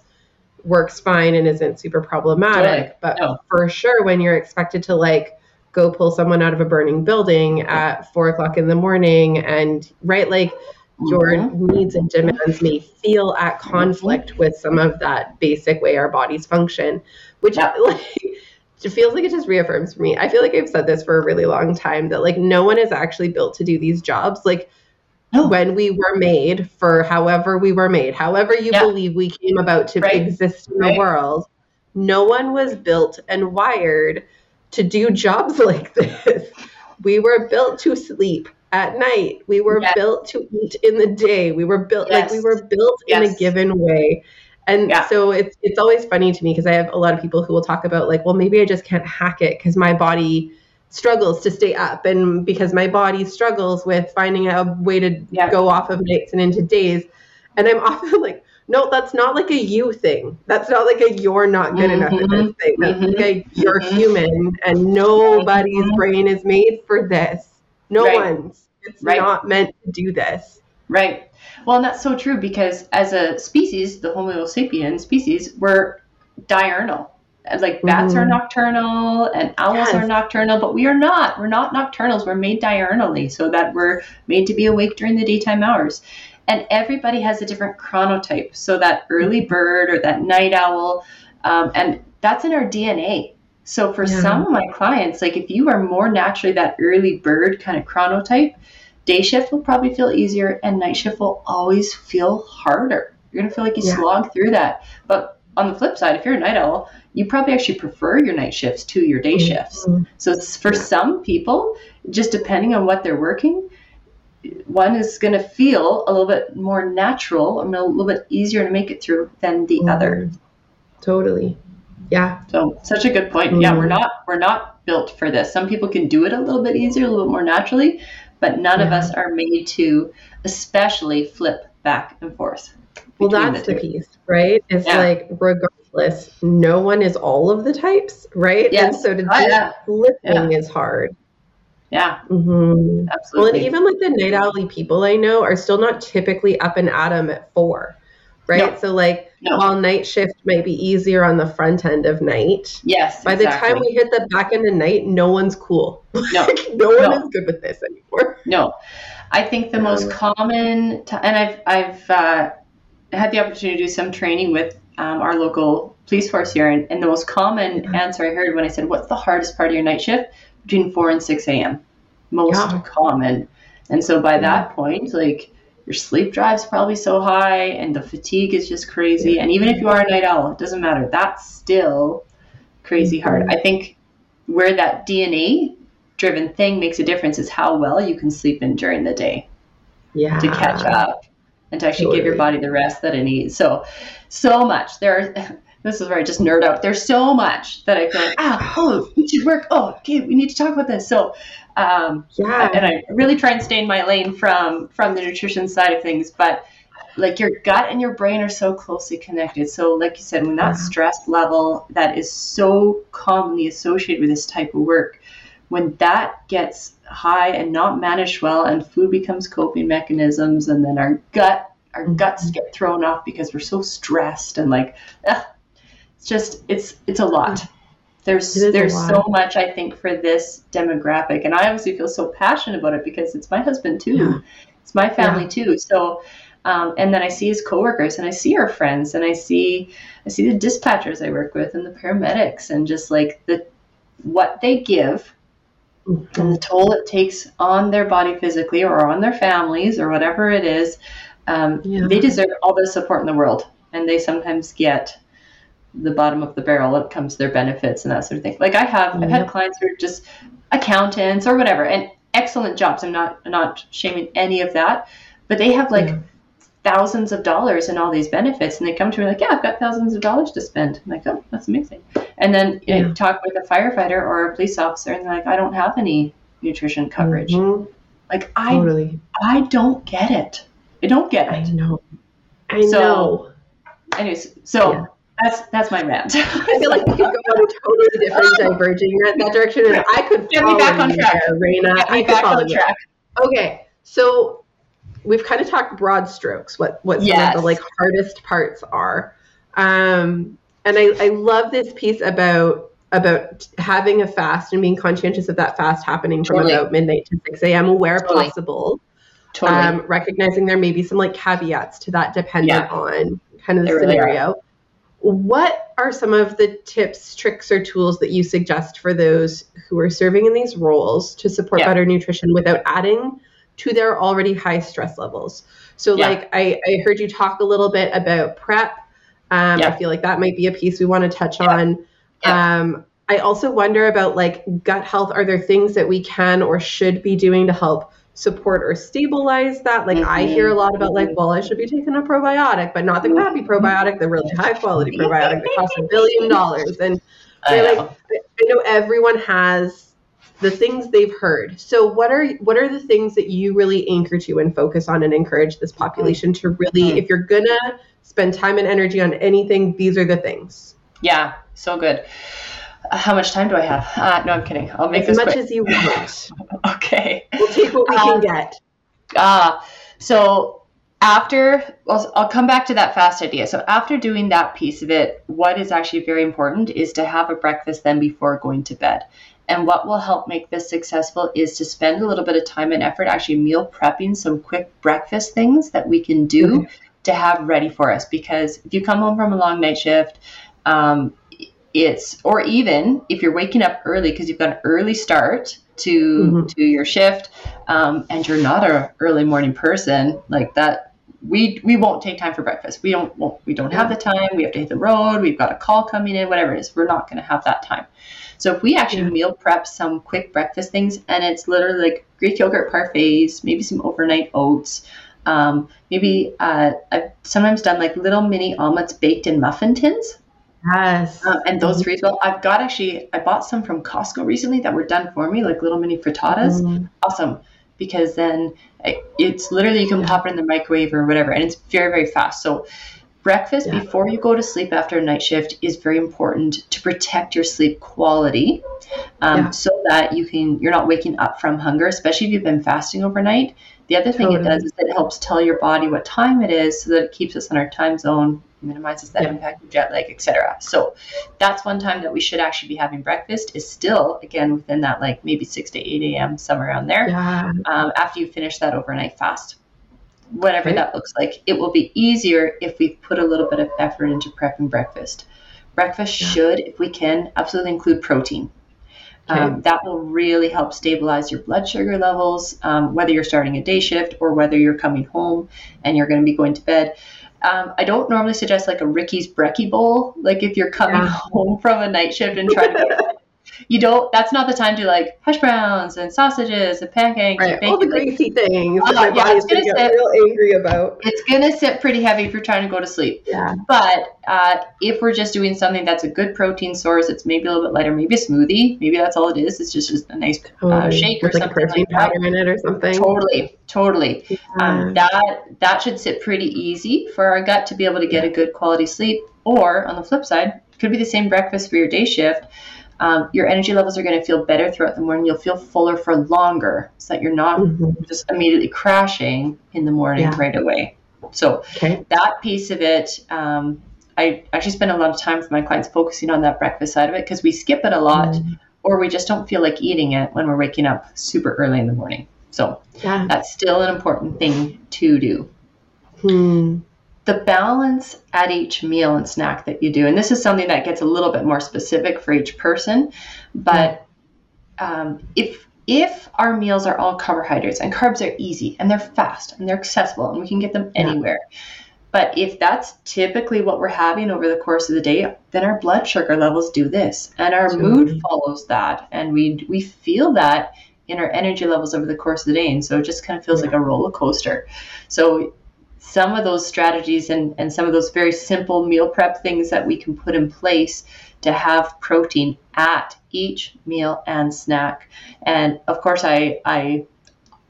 works fine and isn't super problematic. But no. for sure, when you're expected to like go pull someone out of a burning building at four o'clock in the morning and right, like your mm-hmm. needs and demands may feel at conflict mm-hmm. with some of that basic way our bodies function, which yeah. *laughs* like it feels like it just reaffirms for me. I feel like I've said this for a really long time that like no one is actually built to do these jobs. Like no. when we were made for however we were made, however you yeah. believe we came about to right. exist in right. the world, no one was built and wired to do jobs *laughs* like this. We were built to sleep at night. We were yes. built to eat in the day. We were built yes. like we were built yes. in a given way. And yeah. so it's it's always funny to me because I have a lot of people who will talk about like, well, maybe I just can't hack it because my body struggles to stay up and because my body struggles with finding a way to yeah. go off of nights and into days. And I'm *laughs* often like, no, that's not like a you thing. That's not like a you're not good mm-hmm. enough at this thing. That's mm-hmm. like a you're mm-hmm. human and nobody's mm-hmm. brain is made for this. No right. one's. It's right. not meant to do this. Right. Well, and that's so true because as a species, the Homo sapiens species, we're diurnal. Like bats mm-hmm. are nocturnal and owls yes. are nocturnal, but we are not. We're not nocturnals. We're made diurnally so that we're made to be awake during the daytime hours. And everybody has a different chronotype. So that early mm-hmm. bird or that night owl, um, and that's in our DNA. So for yeah. some of my clients, like if you are more naturally that early bird kind of chronotype, day shift will probably feel easier and night shift will always feel harder. You're gonna feel like you yeah. slog through that. But on the flip side, if you're a night owl, you probably actually prefer your night shifts to your day mm-hmm. shifts. So for some people, just depending on what they're working, one is going to feel a little bit more natural and a little bit easier to make it through than the mm-hmm. other. Totally. Yeah. So such a good point. Mm-hmm. Yeah, we're not we're not built for this. Some people can do it a little bit easier, a little bit more naturally, but none yeah. of us are made to especially flip back and forth. Well, that's the, the piece, right? It's yeah. like regardless, no one is all of the types, right? Yeah. And so to oh, yeah. flipping is hard. Yeah. Mm-hmm. Absolutely. Well, and even like the night owly people I know are still not typically up and at 'em at four, right? No. So like no. while night shift might be easier on the front end of night. Yes. By exactly. the time we hit the back end of night, no one's cool. *laughs* No. no one is good with this anymore. No. I think the most common, t- and I've I've uh, had the opportunity to do some training with um, our local police force here, and, and the most common mm-hmm. answer I heard when I said, "What's the hardest part of your night shift?" Between four and six a.m. Most yeah. common, and so by that point, like your sleep drive's probably so high, and the fatigue is just crazy. And even if you are a night owl, it doesn't matter. That's still crazy mm-hmm. hard. I think where that DNA driven thing makes a difference is how well you can sleep in during the day. Yeah. To catch up and to actually totally. give your body the rest that it needs. So, so much. There are, this is where I just nerd out. There's so much that I feel like, ah, oh, we should work. Oh, okay, we need to talk about this. So, um, yeah. And I really try and stay in my lane from from the nutrition side of things, but like your gut and your brain are so closely connected. So, like you said, when that stress level that is so commonly associated with this type of work when that gets high and not managed well and food becomes coping mechanisms and then our gut our mm-hmm. guts get thrown off because we're so stressed and like ugh, it's just it's it's a lot there's there's lot. so much i think for this demographic and i obviously feel so passionate about it because it's my husband too yeah. it's my family yeah. too so um, and then I see his coworkers and I see our friends and I see I see the dispatchers I work with and the paramedics and just like the what they give mm-hmm. and the toll it takes on their body physically or on their families or whatever it is, um, yeah. they deserve all the support in the world. And they sometimes get the bottom of the barrel it comes to their benefits and that sort of thing. Like I have, I've had clients who are just accountants or whatever, and excellent jobs. I'm not not shaming any of that, but they have like thousands of dollars in all these benefits and they come to me like yeah i've got thousands of dollars to spend I'm like oh that's amazing and then you talk with a firefighter or a police officer and they're like i don't have any nutrition coverage mm-hmm. like i totally. i don't get it i don't get it i know i so, know anyways so yeah. That's that's my rant. *laughs* I feel like we could go on a totally different *laughs* diverging that, that direction, and I could get me back on track, there, Raina. Get me I back on track. Okay, so we've kind of talked broad strokes what what some yes. of the like hardest parts are um and I, I love this piece about about having a fast and being conscientious of that fast happening from totally. about midnight to 6 a.m where totally. possible totally. Um, recognizing there may be some like caveats to that dependent yeah. on kind of the scenario really what are some of the tips tricks or tools that you suggest for those who are serving in these roles to support yeah. better nutrition without adding to their already high stress levels. So, yeah. like, I, I heard you talk a little bit about prep. Um, yeah. I feel like that might be a piece we want to touch on. Um, I also wonder about like gut health. Are there things that we can or should be doing to help support or stabilize that? Like, mm-hmm. I hear a lot about like, mm-hmm. well, I should be taking a probiotic, but not the crappy probiotic, the really high quality *laughs* probiotic that costs a billion dollars. And I, like, I know everyone has the things they've heard. So what are what are the things that you really anchor to and focus on and encourage this population to really mm-hmm. if you're going to spend time and energy on anything, these are the things. Yeah, so good. How much time do I have? Uh, no, I'm kidding. I'll make as much quick. as you want. *laughs* okay. We'll take what we um, can get. Uh, so after well, I'll come back to that fast idea. So after doing that piece of it, what is actually very important is to have a breakfast then before going to bed. And what will help make this successful is to spend a little bit of time and effort actually meal prepping some quick breakfast things that we can do mm-hmm. to have ready for us. Because if you come home from a long night shift, um, it's or even if you're waking up early because you've got an early start to mm-hmm. to your shift um, and you're not a early morning person like that we we won't take time for breakfast we don't won't, we don't have the time we have to hit the road we've got a call coming in whatever it is we're not going to have that time so if we actually yeah. meal prep some quick breakfast things, and it's literally like Greek yogurt parfaits, maybe some overnight oats, um, maybe uh, I've sometimes done like little mini omelets baked in muffin tins. Yes. Um, and those mm-hmm. freeze well. I've got actually, I bought some from Costco recently that were done for me, like little mini frittatas. Mm-hmm. Awesome. Because then it's literally, you can yeah. pop it in the microwave or whatever, and it's very, very fast. So, breakfast yeah. before you go to sleep after a night shift is very important to protect your sleep quality um, yeah. so that you can you're not waking up from hunger especially if you've been fasting overnight the other thing totally. it does is it helps tell your body what time it is so that it keeps us in our time zone minimizes that yeah. impact of jet lag, etc. So that's one time that we should actually be having breakfast is still again within that like maybe six to eight a.m. somewhere around there. Yeah. Um, after you finish that overnight fast, whatever okay. that looks like, it will be easier if we put a little bit of effort into prepping breakfast. Breakfast yeah. should, if we can, absolutely include protein. Okay. Um, that will really help stabilize your blood sugar levels, um, whether you're starting a day shift or whether you're coming home and you're going to be going to bed. Um, I don't normally suggest like a Ricky's Brekkie bowl. Like if you're coming yeah. *laughs* home from a night shift and trying to get *laughs* you don't that's not the time to like hash browns and sausages and pancakes right. and all the greasy things uh, my yeah, body's gonna get sit, real angry about. it's gonna sit pretty heavy if you're trying to go to sleep. Yeah. But uh, if we're just doing something that's a good protein source it's maybe a little bit lighter maybe a smoothie maybe that's all it is it's just, just a nice uh, shake With or like something protein like powder in it or something. Totally totally. Yeah. um, that that should sit pretty easy for our gut to be able to get a good quality sleep or on the flip side could be the same breakfast for your day shift um, your energy levels are going to feel better throughout the morning. You'll feel fuller for longer so that you're not mm-hmm. just immediately crashing in the morning yeah. right away. So okay. that piece of it, um, I actually spend a lot of time with my clients focusing on that breakfast side of it because we skip it a lot mm. or we just don't feel like eating it when we're waking up super early in the morning. So yeah. that's still an important thing to do. Hmm the balance at each meal and snack that you do, and this is something that gets a little bit more specific for each person, but um, if if our meals are all carbohydrates and carbs are easy and they're fast and they're accessible and we can get them anywhere. But if that's typically what we're having over the course of the day, then our blood sugar levels do this and our mood follows that. And we we feel that in our energy levels over the course of the day. And so it just kind of feels yeah. like a roller coaster. So some of those strategies and, and some of those very simple meal prep things that we can put in place to have protein at each meal and snack. And of course, I, I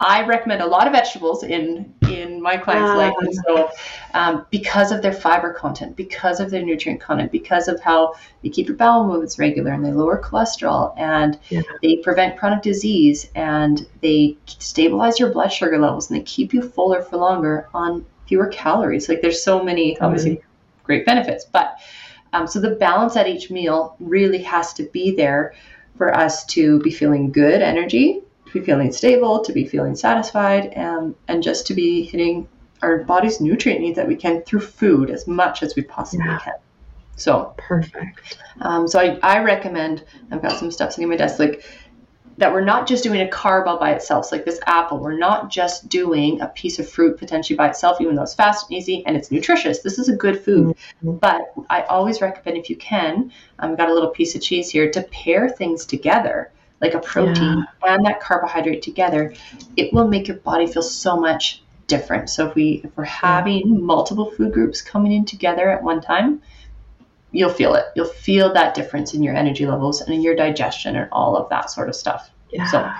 I recommend a lot of vegetables in in my clients' life, and so um, because of their fiber content, because of their nutrient content, because of how they keep your bowel movements regular and they lower cholesterol and yeah. they prevent chronic disease and they stabilize your blood sugar levels and they keep you fuller for longer on fewer calories. Like there's so many obviously mm-hmm. great benefits, but um, so the balance at each meal really has to be there for us to be feeling good energy, to be feeling stable, to be feeling satisfied, and and just to be hitting our body's nutrient needs that we can through food as much as we possibly yeah. can. So perfect. Um, so I, I recommend. I've got some stuff sitting on my desk. Like that we're not just doing a carb all by itself. So like this apple, we're not just doing a piece of fruit potentially by itself, even though it's fast and easy and it's nutritious. This is a good food. Mm-hmm. But I always recommend if you can, I've got a little piece of cheese here, to pair things together, like a protein yeah. and that carbohydrate together. It will make your body feel so much different. So if we if we're having multiple food groups coming in together at one time, you'll feel it. You'll feel that difference in your energy levels and in your digestion and all of that sort of stuff. Yeah. So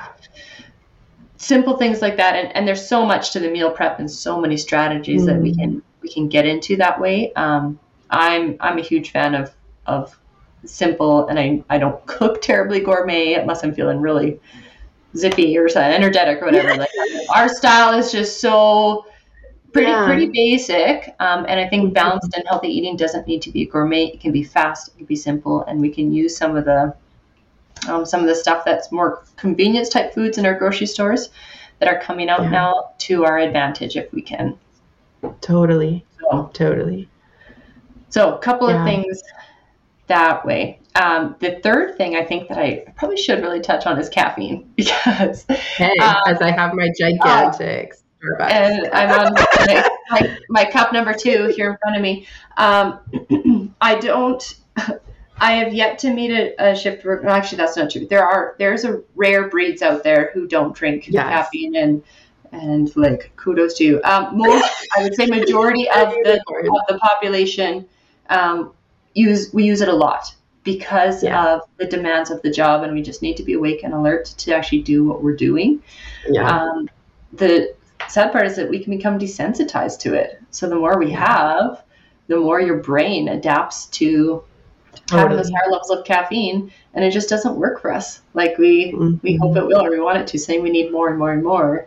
simple things like that. And, and there's so much to the meal prep and so many strategies mm. that we mm. can we can get into that way. Um, I'm I'm a huge fan of of simple and I, I don't *laughs* cook terribly gourmet unless I'm feeling really zippy or energetic or whatever. *laughs* like our style is just so pretty yeah. pretty basic. Um, and I think balanced and healthy eating doesn't need to be gourmet. It can be fast. It can be simple, and we can use some of the um, some of the stuff that's more convenience type foods in our grocery stores that are coming out yeah. now to our advantage if we can. Totally. So, totally. So a couple yeah. of things that way. Um, the third thing I think that I probably should really touch on is caffeine *laughs* because hey, um, as I have my gigantics. Uh, and I'm on my, my, cup number two here in front of me. Um, *clears throat* I don't. *laughs* I have yet to meet a, a shift worker. Actually, that's not true. There are there's a rare breeds out there who don't drink yes. caffeine and and like kudos to you. Um, most I would say majority of *laughs* the of the population um, use we use it a lot because yeah. of the demands of the job, and we just need to be awake and alert to actually do what we're doing. Yeah. Um, the sad part is that we can become desensitized to it. So the more we have, the more your brain adapts to having those higher levels of caffeine, and it just doesn't work for us like we mm-hmm. we hope it will or we want it to. Saying we need more and more and more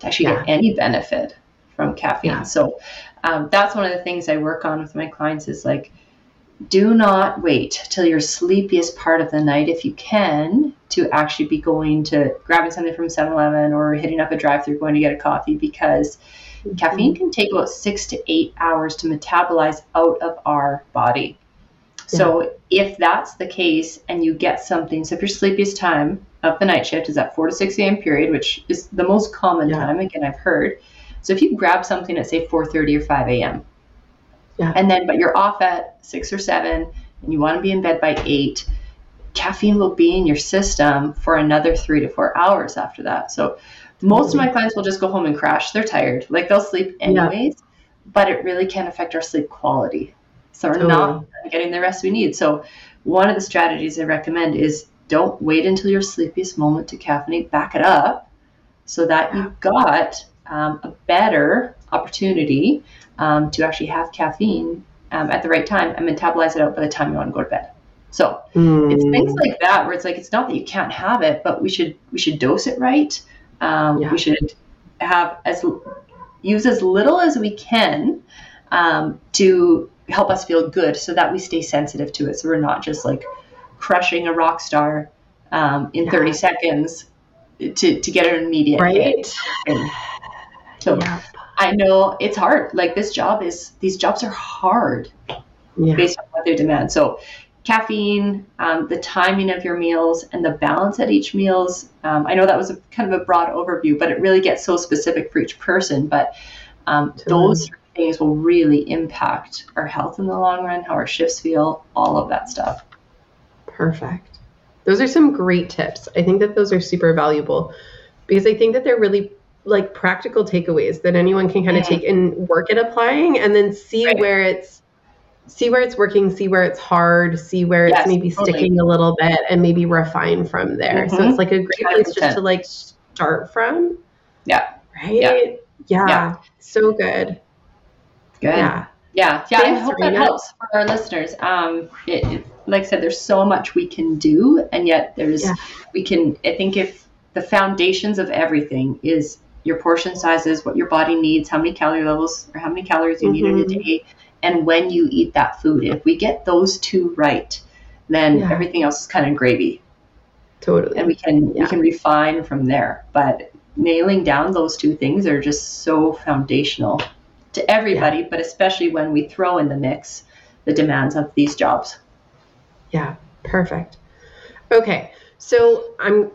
to actually yeah. get any benefit from caffeine. Yeah. So um, that's one of the things I work on with my clients is like do not wait till your sleepiest part of the night if you can to actually be going to grabbing something from 7-Eleven or hitting up a drive-through going to get a coffee because mm-hmm. caffeine can take about 6 to 8 hours to metabolize out of our body. Yeah. So if that's the case and you get something so if your sleepiest time of the night shift is at 4 to 6 a.m. period which is the most common yeah. time again I've heard so if you grab something at say 4:30 or 5 a.m yeah. And then, but you're off at six or seven and you want to be in bed by eight, caffeine will be in your system for another three to four hours after that. So most mm-hmm. of my clients will just go home and crash. They're tired. Like they'll sleep anyways, yeah. but it really can affect our sleep quality. So we're totally. not getting the rest we need. So one of the strategies I recommend is don't wait until your sleepiest moment to caffeinate. Back it up so that you've got um, a better opportunity um, to actually have caffeine um, at the right time and metabolize it out by the time you want to go to bed. So mm. it's things like that where it's like it's not that you can't have it, but we should we should dose it right. Um, yeah. We should have as use as little as we can um, to help us feel good, so that we stay sensitive to it. So we're not just like crushing a rock star um, in yeah. 30 seconds to to get an immediate right. hit. And so yeah. I know it's hard. Like this job is, these jobs are hard yeah. based on what they demand. So caffeine, um, the timing of your meals, and the balance at each meals. Um, I know that was a kind of a broad overview, but it really gets so specific for each person. But um, those things will really impact our health in the long run, how our shifts feel, all of that stuff. Perfect. Those are some great tips. I think that those are super valuable because I think that they're really like practical takeaways that anyone can kind of take and work at applying and then see right. where it's see where it's working see where it's hard see where yes, it's maybe totally. sticking a little bit and maybe refine from there mm-hmm. so it's like a great 100%. place just to like start from yeah right yeah, yeah. yeah. so good good yeah yeah yeah Thanks, i hope Raina. that helps for our listeners um it, it, like i said there's so much we can do and yet there's yeah. we can i think if the foundations of everything is your portion sizes, what your body needs, how many calorie levels or how many calories you mm-hmm. need in a mm-hmm. day, and when you eat that food. If we get those two right, then yeah. everything else is kind of gravy. Totally. And we can yeah. we can refine from there. But nailing down those two things are just so foundational to everybody, yeah. but especially when we throw in the mix the demands of these jobs. Yeah, perfect. Okay. So I'm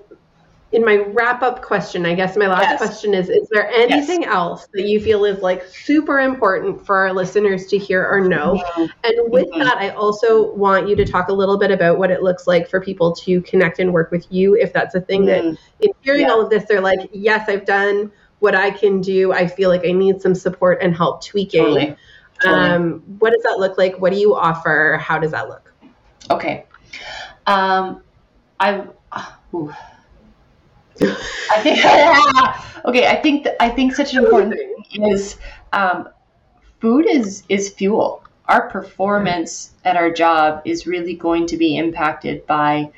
in my wrap up question, I guess my last yes. question is Is there anything yes. else that you feel is like super important for our listeners to hear or know? Mm-hmm. And with mm-hmm. that, I also want you to talk a little bit about what it looks like for people to connect and work with you. If that's a thing mm-hmm. that, in hearing yeah. all of this, they're like, Yes, I've done what I can do. I feel like I need some support and help tweaking. Totally. Totally. Um, what does that look like? What do you offer? How does that look? Okay. Um, I. I think *laughs* okay. I think th- I think such an important thing is um, food is is fuel. Our performance at our job is really going to be impacted by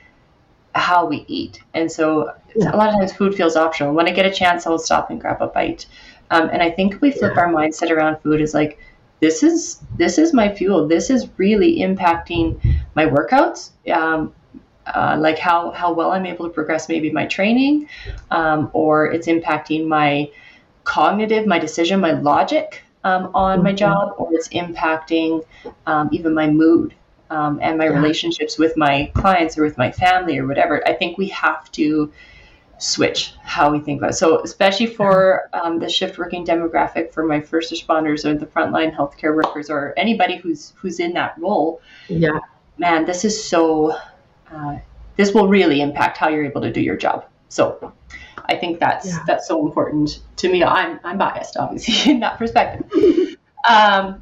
how we eat, and so yeah. a lot of times food feels optional. When I get a chance, I'll stop and grab a bite. Um, and I think we flip yeah. our mindset around food is like this is this is my fuel. This is really impacting my workouts. Um, uh, like how how well I'm able to progress maybe my training, um, or it's impacting my cognitive, my decision, my logic um, on mm-hmm. my job, or it's impacting um, even my mood um, and my yeah. relationships with my clients or with my family or whatever. I think we have to switch how we think about it. So, especially for um, the shift working demographic, for my first responders or the frontline healthcare workers or anybody who's who's in that role. Yeah, man, this is so uh, this will really impact how you're able to do your job. So I think that's yeah. that's so important to me. I'm I'm biased, obviously, *laughs* in that perspective. um,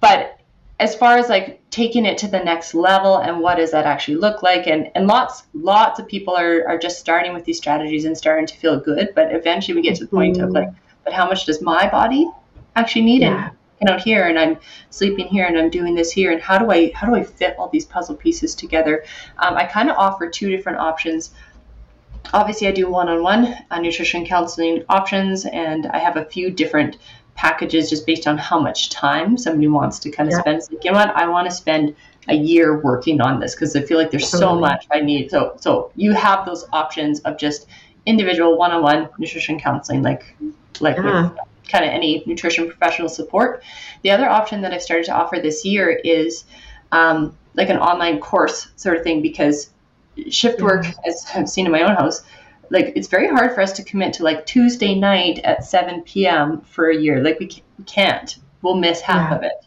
but as far as like taking it to the next level and what does that actually look like and and lots lots of people are are just starting with these strategies and starting to feel good but eventually we get to the point mm-hmm. of like but how much does my body actually need yeah. and out here and I'm sleeping here and I'm doing this here and how do I how do I fit all these puzzle pieces together um, I kind of offer two different options obviously I do one-on-one uh, nutrition counseling options and I have a few different packages just based on how much time somebody wants to kind of yeah. spend. It's like, you know what, I want to spend a year working on this because I feel like there's totally. so much I need. So so you have those options of just individual one-on-one nutrition counseling, like like yeah. with kind of any nutrition professional support. The other option that I've started to offer this year is um, like an online course sort of thing because shift work, as I've seen in my own house, like it's very hard for us to commit to like Tuesday night at 7 p.m. for a year. Like we, can't. We'll miss half yeah. of it.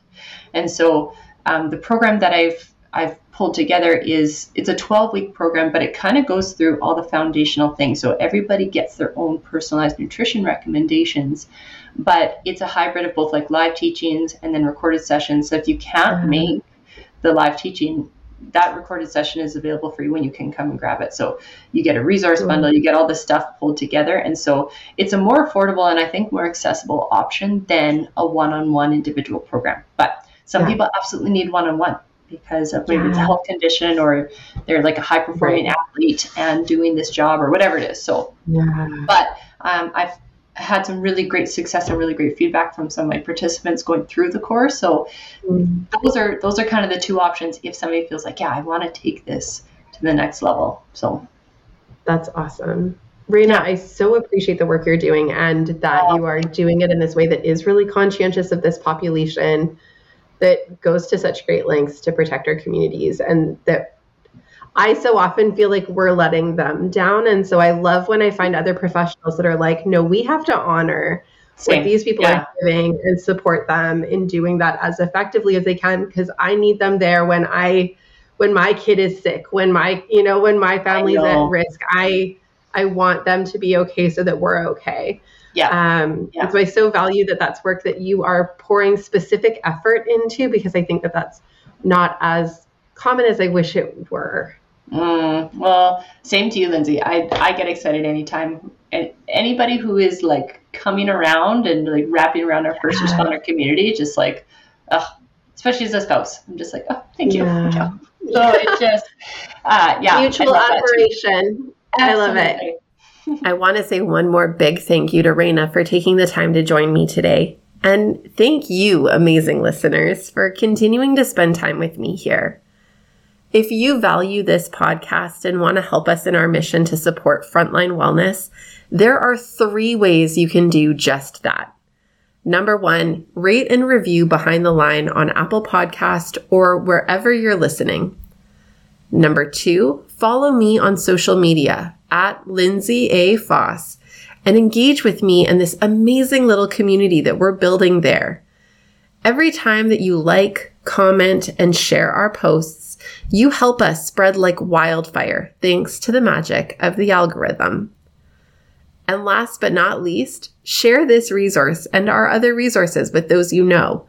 And so um, the program that I've I've pulled together is it's a 12 week program, but it kind of goes through all the foundational things. So everybody gets their own personalized nutrition recommendations, but it's a hybrid of both like live teachings and then recorded sessions. So if you can't mm-hmm. make the live teaching, that recorded session is available for you when you can come and grab it. So you get a resource mm-hmm. bundle, you get all the stuff pulled together. And so it's a more affordable and I think more accessible option than a one on one individual program. But some yeah. people absolutely need one on one because of maybe yeah. it's a health condition or they're like a high performing right. athlete and doing this job or whatever it is. So, yeah. but um, I've had some really great success and really great feedback from some of my participants going through the course. So mm. those are those are kind of the two options if somebody feels like, yeah, I want to take this to the next level. So that's awesome. Raina, I so appreciate the work you're doing and that you are doing it in this way that is really conscientious of this population that goes to such great lengths to protect our communities and that I so often feel like we're letting them down. And so I love when I find other professionals that are like, no, we have to honor Same. what these people yeah. are doing and support them in doing that as effectively as they can because I need them there when I when my kid is sick, when my you know, when my family's at risk. I I want them to be okay so that we're okay. Yeah. Um, yeah. And so I so value that that's work that you are pouring specific effort into because I think that that's not as common as I wish it were. Mm, well, same to you, Lindsay. I, I get excited anytime and anybody who is like coming around and like wrapping around our first responder community, just like, oh, especially as a spouse, I'm just like, oh, thank you. Yeah. So it's just, uh, yeah, mutual admiration. I love it. I want to say one more big thank you to Raina for taking the time to join me today. And thank you, amazing listeners, for continuing to spend time with me here. If you value this podcast and want to help us in our mission to support frontline wellness, there are three ways you can do just that. Number one, rate and review Behind the Line on Apple Podcast or wherever you're listening. Number two, follow me on social media at Lindsay A. Foss and engage with me and this amazing little community that we're building there. Every time that you like, comment, and share our posts, you help us spread like wildfire thanks to the magic of the algorithm. And last but not least, share this resource and our other resources with those you know,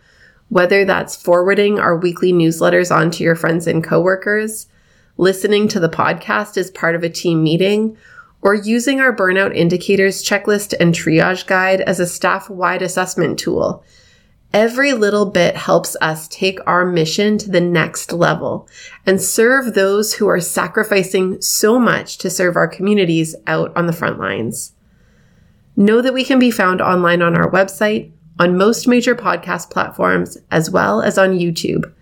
whether that's forwarding our weekly newsletters on to your friends and coworkers, listening to the podcast as part of a team meeting, or using our burnout indicators checklist and triage guide as a staff wide assessment tool Every little bit helps us take our mission to the next level and serve those who are sacrificing so much to serve our communities out on the front lines. Know that we can be found online on our website, on most major podcast platforms, as well as on YouTube.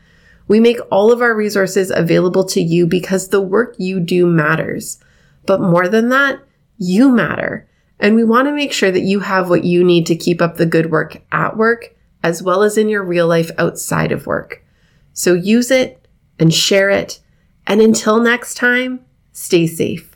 We make all of our resources available to you because the work you do matters. But more than that, you matter. And we want to make sure that you have what you need to keep up the good work at work as well as in your real life outside of work. So use it and share it. And until next time, stay safe.